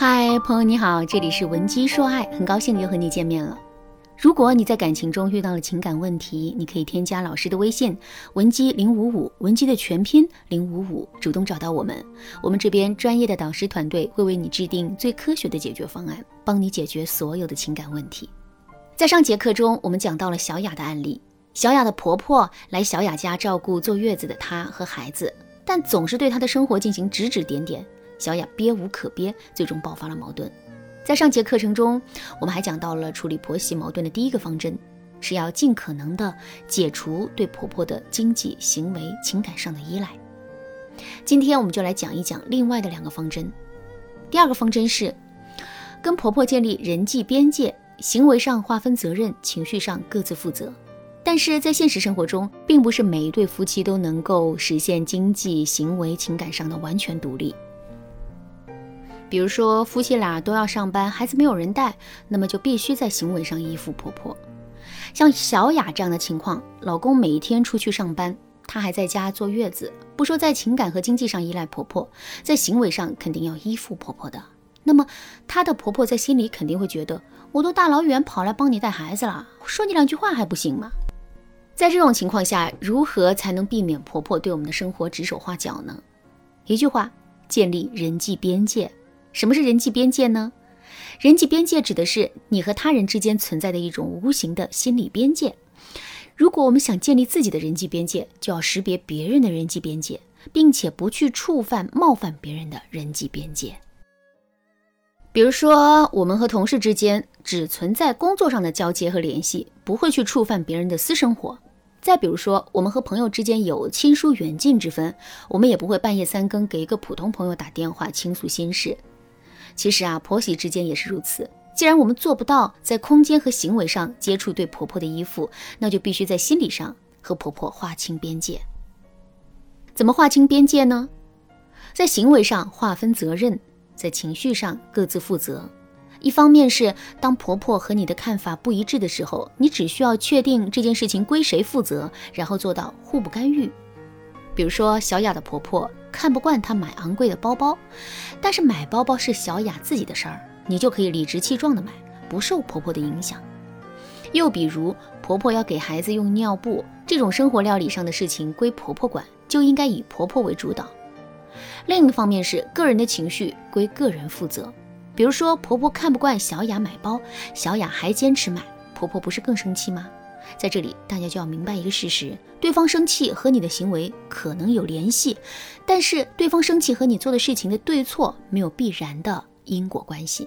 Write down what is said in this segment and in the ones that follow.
嗨，朋友你好，这里是文姬说爱，很高兴又和你见面了。如果你在感情中遇到了情感问题，你可以添加老师的微信文姬零五五，文姬的全拼零五五，主动找到我们，我们这边专业的导师团队会为你制定最科学的解决方案，帮你解决所有的情感问题。在上节课中，我们讲到了小雅的案例，小雅的婆婆来小雅家照顾坐月子的她和孩子，但总是对她的生活进行指指点点。小雅憋无可憋，最终爆发了矛盾。在上节课程中，我们还讲到了处理婆媳矛盾的第一个方针，是要尽可能的解除对婆婆的经济、行为、情感上的依赖。今天我们就来讲一讲另外的两个方针。第二个方针是跟婆婆建立人际边界，行为上划分责任，情绪上各自负责。但是在现实生活中，并不是每一对夫妻都能够实现经济、行为、情感上的完全独立。比如说，夫妻俩都要上班，孩子没有人带，那么就必须在行为上依附婆婆。像小雅这样的情况，老公每天出去上班，她还在家坐月子，不说在情感和经济上依赖婆婆，在行为上肯定要依附婆婆的。那么她的婆婆在心里肯定会觉得，我都大老远跑来帮你带孩子了，说你两句话还不行吗？在这种情况下，如何才能避免婆婆对我们的生活指手画脚呢？一句话，建立人际边界。什么是人际边界呢？人际边界指的是你和他人之间存在的一种无形的心理边界。如果我们想建立自己的人际边界，就要识别别人的人际边界，并且不去触犯、冒犯别人的人际边界。比如说，我们和同事之间只存在工作上的交接和联系，不会去触犯别人的私生活。再比如说，我们和朋友之间有亲疏远近之分，我们也不会半夜三更给一个普通朋友打电话倾诉心事。其实啊，婆媳之间也是如此。既然我们做不到在空间和行为上接触对婆婆的依附，那就必须在心理上和婆婆划清边界。怎么划清边界呢？在行为上划分责任，在情绪上各自负责。一方面是当婆婆和你的看法不一致的时候，你只需要确定这件事情归谁负责，然后做到互不干预。比如说，小雅的婆婆。看不惯她买昂贵的包包，但是买包包是小雅自己的事儿，你就可以理直气壮的买，不受婆婆的影响。又比如，婆婆要给孩子用尿布，这种生活料理上的事情归婆婆管，就应该以婆婆为主导。另一方面是个人的情绪归个人负责。比如说，婆婆看不惯小雅买包，小雅还坚持买，婆婆不是更生气吗？在这里，大家就要明白一个事实：对方生气和你的行为可能有联系，但是对方生气和你做的事情的对错没有必然的因果关系。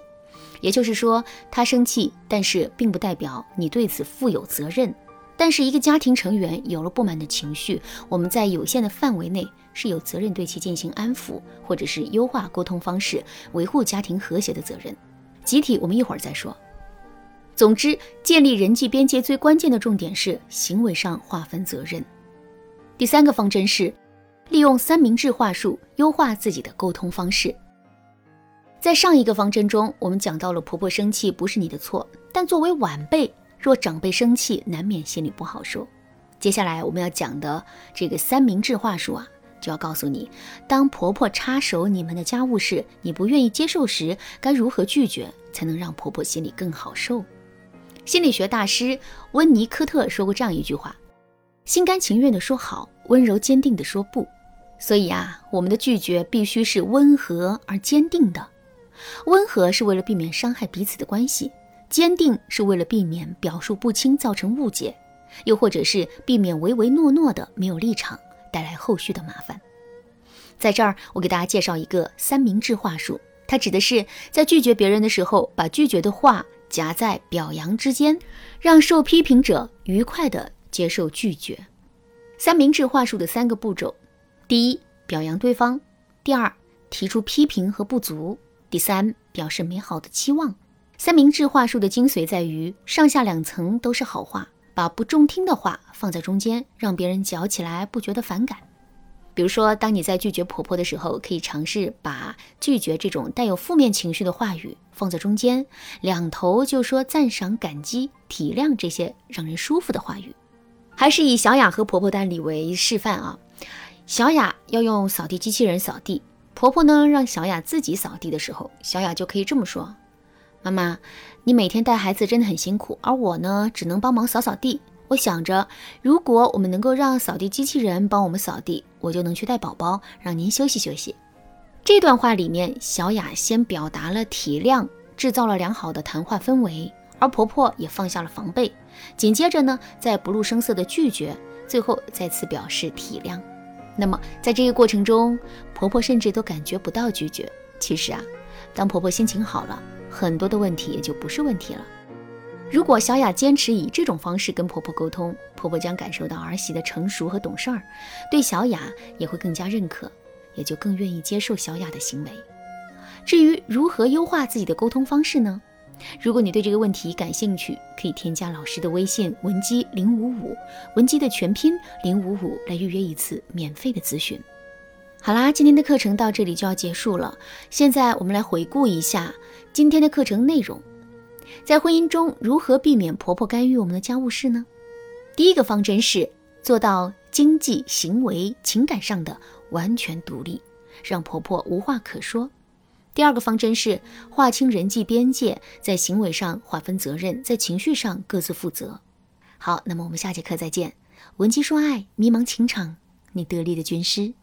也就是说，他生气，但是并不代表你对此负有责任。但是一个家庭成员有了不满的情绪，我们在有限的范围内是有责任对其进行安抚，或者是优化沟通方式，维护家庭和谐的责任。集体，我们一会儿再说。总之，建立人际边界最关键的重点是行为上划分责任。第三个方针是利用三明治话术优化自己的沟通方式。在上一个方针中，我们讲到了婆婆生气不是你的错，但作为晚辈，若长辈生气，难免心里不好受。接下来我们要讲的这个三明治话术啊，就要告诉你，当婆婆插手你们的家务事，你不愿意接受时，该如何拒绝才能让婆婆心里更好受？心理学大师温尼科特说过这样一句话：“心甘情愿地说好，温柔坚定地说不。”所以啊，我们的拒绝必须是温和而坚定的。温和是为了避免伤害彼此的关系，坚定是为了避免表述不清造成误解，又或者是避免唯唯诺诺的没有立场带来后续的麻烦。在这儿，我给大家介绍一个三明治话术，它指的是在拒绝别人的时候，把拒绝的话。夹在表扬之间，让受批评者愉快地接受拒绝。三明治话术的三个步骤：第一，表扬对方；第二，提出批评和不足；第三，表示美好的期望。三明治话术的精髓在于上下两层都是好话，把不中听的话放在中间，让别人嚼起来不觉得反感。比如说，当你在拒绝婆婆的时候，可以尝试把拒绝这种带有负面情绪的话语放在中间，两头就说赞赏、感激、体谅这些让人舒服的话语。还是以小雅和婆婆的案例为示范啊。小雅要用扫地机器人扫地，婆婆呢让小雅自己扫地的时候，小雅就可以这么说：“妈妈，你每天带孩子真的很辛苦，而我呢只能帮忙扫扫地。我想着，如果我们能够让扫地机器人帮我们扫地，我就能去带宝宝，让您休息休息。”这段话里面，小雅先表达了体谅，制造了良好的谈话氛围，而婆婆也放下了防备。紧接着呢，再不露声色的拒绝，最后再次表示体谅。那么，在这个过程中，婆婆甚至都感觉不到拒绝。其实啊，当婆婆心情好了，很多的问题也就不是问题了。如果小雅坚持以这种方式跟婆婆沟通，婆婆将感受到儿媳的成熟和懂事儿，对小雅也会更加认可，也就更愿意接受小雅的行为。至于如何优化自己的沟通方式呢？如果你对这个问题感兴趣，可以添加老师的微信文姬零五五，文姬的全拼零五五来预约一次免费的咨询。好啦，今天的课程到这里就要结束了。现在我们来回顾一下今天的课程内容。在婚姻中，如何避免婆婆干预我们的家务事呢？第一个方针是做到经济、行为、情感上的完全独立，让婆婆无话可说。第二个方针是划清人际边界，在行为上划分责任，在情绪上各自负责。好，那么我们下节课再见。文姬说爱，迷茫情场，你得力的军师。